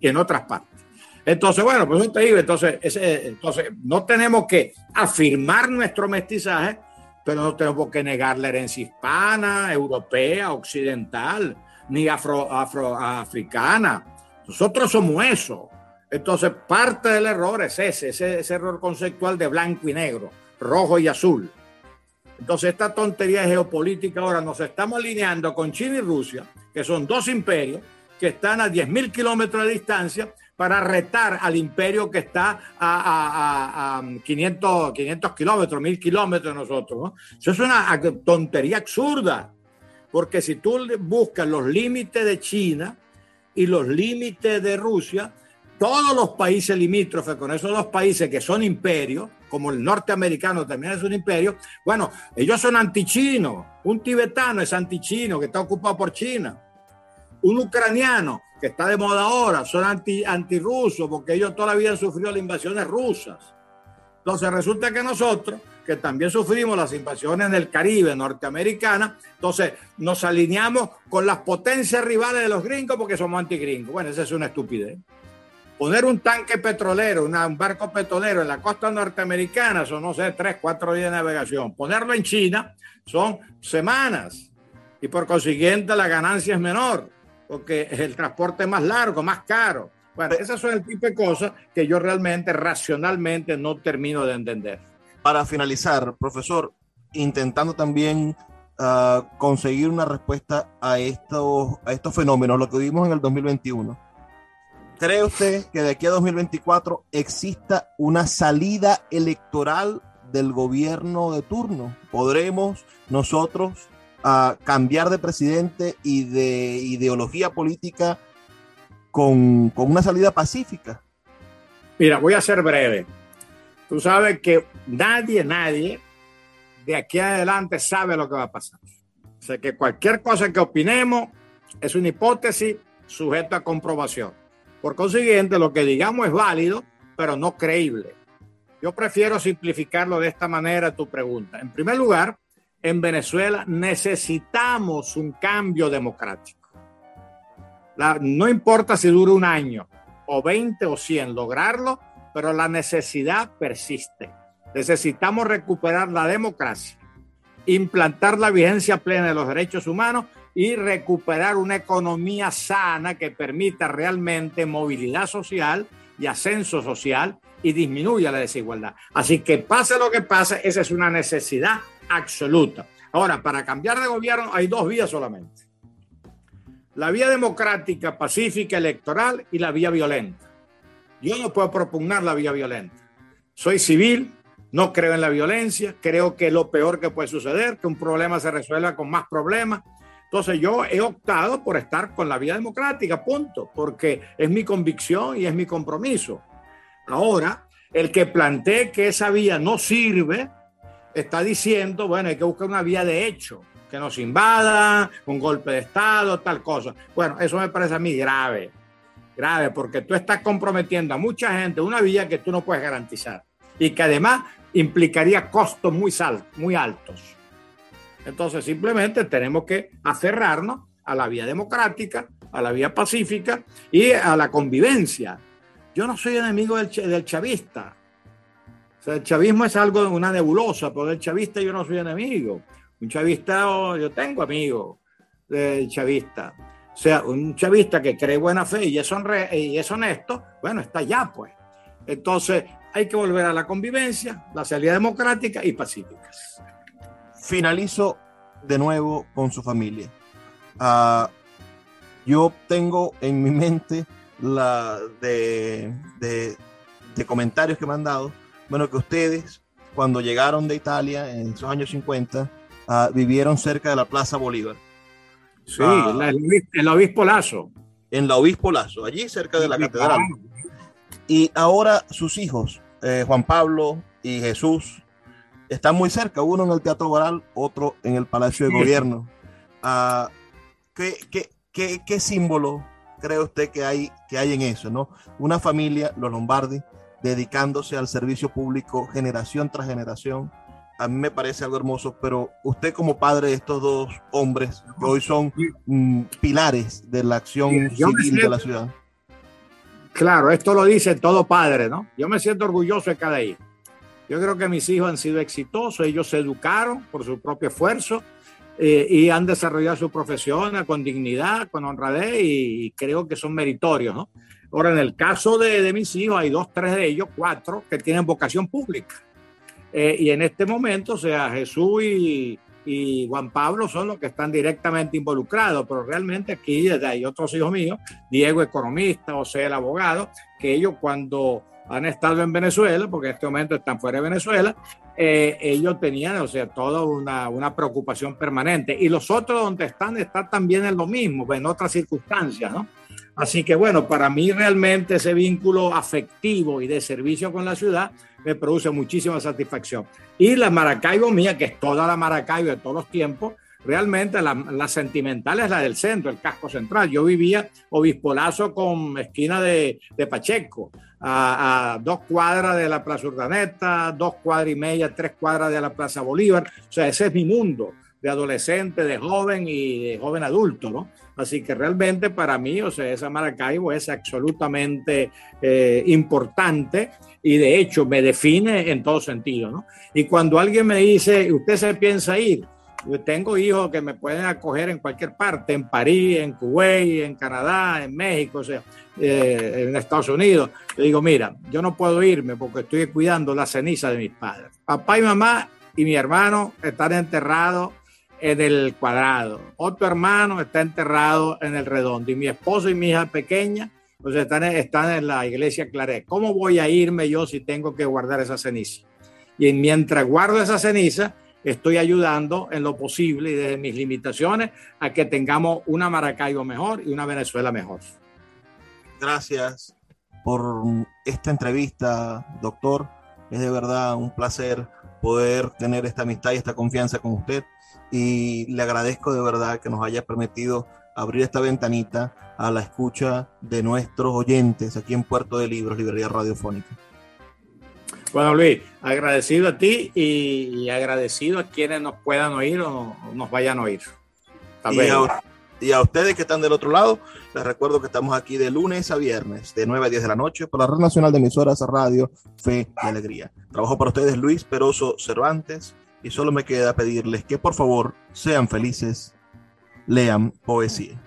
en otras partes. Entonces, bueno, pues te digo, entonces, entonces no tenemos que afirmar nuestro mestizaje, pero no tenemos que negar la herencia hispana, europea, occidental, ni afro, africana. Nosotros somos eso. Entonces, parte del error es ese, ese, ese error conceptual de blanco y negro, rojo y azul. Entonces, esta tontería geopolítica ahora nos estamos alineando con China y Rusia, que son dos imperios, que están a 10.000 kilómetros de distancia para retar al imperio que está a, 500, 500 kilómetros, 1.000 kilómetros de nosotros. Eso es una tontería absurda, porque si tú buscas los límites de China y los límites de Rusia, todos los países limítrofes con esos dos países que son imperios, como el norteamericano también es un imperio, bueno, ellos son antichinos. Un tibetano es antichino que está ocupado por China un ucraniano que está de moda ahora, son anti, antirrusos porque ellos toda la vida han sufrido las invasiones rusas. Entonces resulta que nosotros, que también sufrimos las invasiones en el Caribe norteamericana, entonces nos alineamos con las potencias rivales de los gringos porque somos antigringos. Bueno, esa es una estupidez. Poner un tanque petrolero, un barco petrolero en la costa norteamericana son, no sé, tres, cuatro días de navegación. Ponerlo en China son semanas y por consiguiente la ganancia es menor porque el transporte es más largo, más caro. Bueno, esas son el tipo de cosas que yo realmente racionalmente no termino de entender. Para finalizar, profesor, intentando también uh, conseguir una respuesta a estos, a estos fenómenos, lo que vimos en el 2021. ¿Cree usted que de aquí a 2024 exista una salida electoral del gobierno de turno? ¿Podremos nosotros uh, cambiar de presidente y de ideología política con, con una salida pacífica? Mira, voy a ser breve. Tú sabes que nadie, nadie de aquí adelante sabe lo que va a pasar. O sea que cualquier cosa que opinemos es una hipótesis sujeta a comprobación. Por consiguiente, lo que digamos es válido, pero no creíble. Yo prefiero simplificarlo de esta manera tu pregunta. En primer lugar, en Venezuela necesitamos un cambio democrático no importa si dura un año o 20 o 100 lograrlo, pero la necesidad persiste. Necesitamos recuperar la democracia, implantar la vigencia plena de los derechos humanos y recuperar una economía sana que permita realmente movilidad social y ascenso social y disminuya la desigualdad. Así que pase lo que pase, esa es una necesidad absoluta. Ahora, para cambiar de gobierno hay dos vías solamente la vía democrática, pacífica, electoral y la vía violenta. Yo no puedo propugnar la vía violenta. Soy civil, no creo en la violencia, creo que lo peor que puede suceder, que un problema se resuelva con más problemas. Entonces yo he optado por estar con la vía democrática, punto, porque es mi convicción y es mi compromiso. Ahora, el que plantee que esa vía no sirve, está diciendo, bueno, hay que buscar una vía de hecho que nos invada, un golpe de Estado, tal cosa. Bueno, eso me parece a mí grave, grave, porque tú estás comprometiendo a mucha gente una vía que tú no puedes garantizar y que además implicaría costos muy, muy altos. Entonces, simplemente tenemos que aferrarnos a la vía democrática, a la vía pacífica y a la convivencia. Yo no soy enemigo del, del chavista. El chavismo es algo, una nebulosa, pero del chavista yo no soy enemigo. Un chavista, yo tengo amigos de chavista. O sea, un chavista que cree buena fe y es, y es honesto, bueno, está ya, pues. Entonces, hay que volver a la convivencia, la salida democrática y pacífica. Finalizo de nuevo con su familia. Uh, yo tengo en mi mente la de, de, de, comentarios que me han dado, bueno, que ustedes cuando llegaron de Italia en esos años 50, Ah, vivieron cerca de la Plaza Bolívar. Sí, en el Obispo Lazo. En la Obispo Lazo, allí cerca de la catedral. Y ahora sus hijos, eh, Juan Pablo y Jesús, están muy cerca, uno en el Teatro Baral, otro en el Palacio de Gobierno. Uh, ¿qué, qué, qué, qué, símbolo cree usted que hay, que hay en eso? ¿no? Una familia, los Lombardi, dedicándose al servicio público generación tras generación, a mí me parece algo hermoso, pero usted como padre de estos dos hombres, que hoy son mm, pilares de la acción civil de la ciudad. Claro, esto lo dice todo padre, ¿no? Yo me siento orgulloso de cada hijo. Yo creo que mis hijos han sido exitosos, ellos se educaron por su propio esfuerzo eh, y han desarrollado su profesión con dignidad, con honradez y, creo que son meritorios, ¿no? Ahora, en el caso de, de mis hijos, hay dos, tres de ellos, cuatro, que tienen vocación pública eh, y en este momento, o sea, Jesús y, Juan Pablo son los que están directamente involucrados, pero realmente aquí hay otros hijos míos, Diego economista, José el abogado, que ellos cuando han estado en Venezuela, porque en este momento están fuera de Venezuela, eh, ellos tenían, o sea, toda una, una, preocupación permanente. Y los otros donde están, están también en lo mismo, en otras circunstancias, ¿no? Así que bueno, para mí realmente ese vínculo afectivo y de servicio con la ciudad me produce muchísima satisfacción. Y la Maracaibo mía, que es toda la Maracaibo de todos los tiempos, realmente la, sentimental es la del centro, el casco central. Yo vivía Obispolazo con esquina de, Pacheco, a, a, dos cuadras de la Plaza Urdaneta, dos cuadras y media, tres cuadras de la Plaza Bolívar. O sea, ese es mi mundo de adolescente, de joven y de joven adulto, ¿no? Así que realmente para mí, o sea, esa Maracaibo es absolutamente eh, importante y de hecho me define en todo sentido, ¿no? Y cuando alguien me dice, ¿usted se piensa ir? Yo tengo hijos que me pueden acoger en cualquier parte, en París, en Kuwait, en Canadá, en México, o sea, eh, en Estados Unidos. Yo digo, mira, yo no puedo irme porque estoy cuidando la ceniza de mis padres. Papá y mamá y mi hermano están enterrados en el cuadrado. Otro hermano está enterrado en el redondo. Y mi esposo y mi hija pequeña pues están, están en la iglesia Claret. ¿Cómo voy a irme yo si tengo que guardar esa ceniza? Y mientras guardo esa ceniza, estoy ayudando en lo posible y desde mis limitaciones a que tengamos una Maracaibo mejor y una Venezuela mejor. Gracias por esta entrevista, doctor. Es de verdad un placer poder tener esta amistad y esta confianza con usted y le agradezco de verdad que nos haya permitido abrir esta ventanita a la escucha de nuestros oyentes aquí en Puerto de Libros, Librería Radiofónica. Bueno, Luis, agradecido a ti y, agradecido a quienes nos puedan oír o nos vayan a oír. Y a, ustedes que están del otro lado, les recuerdo que estamos aquí de lunes a viernes, de 9 a 10 de la noche, por la Red Nacional de Emisoras Radio Fe y Alegría. Trabajo para ustedes Luis Peroso Cervantes y solo me queda pedirles que por favor sean felices, lean poesía.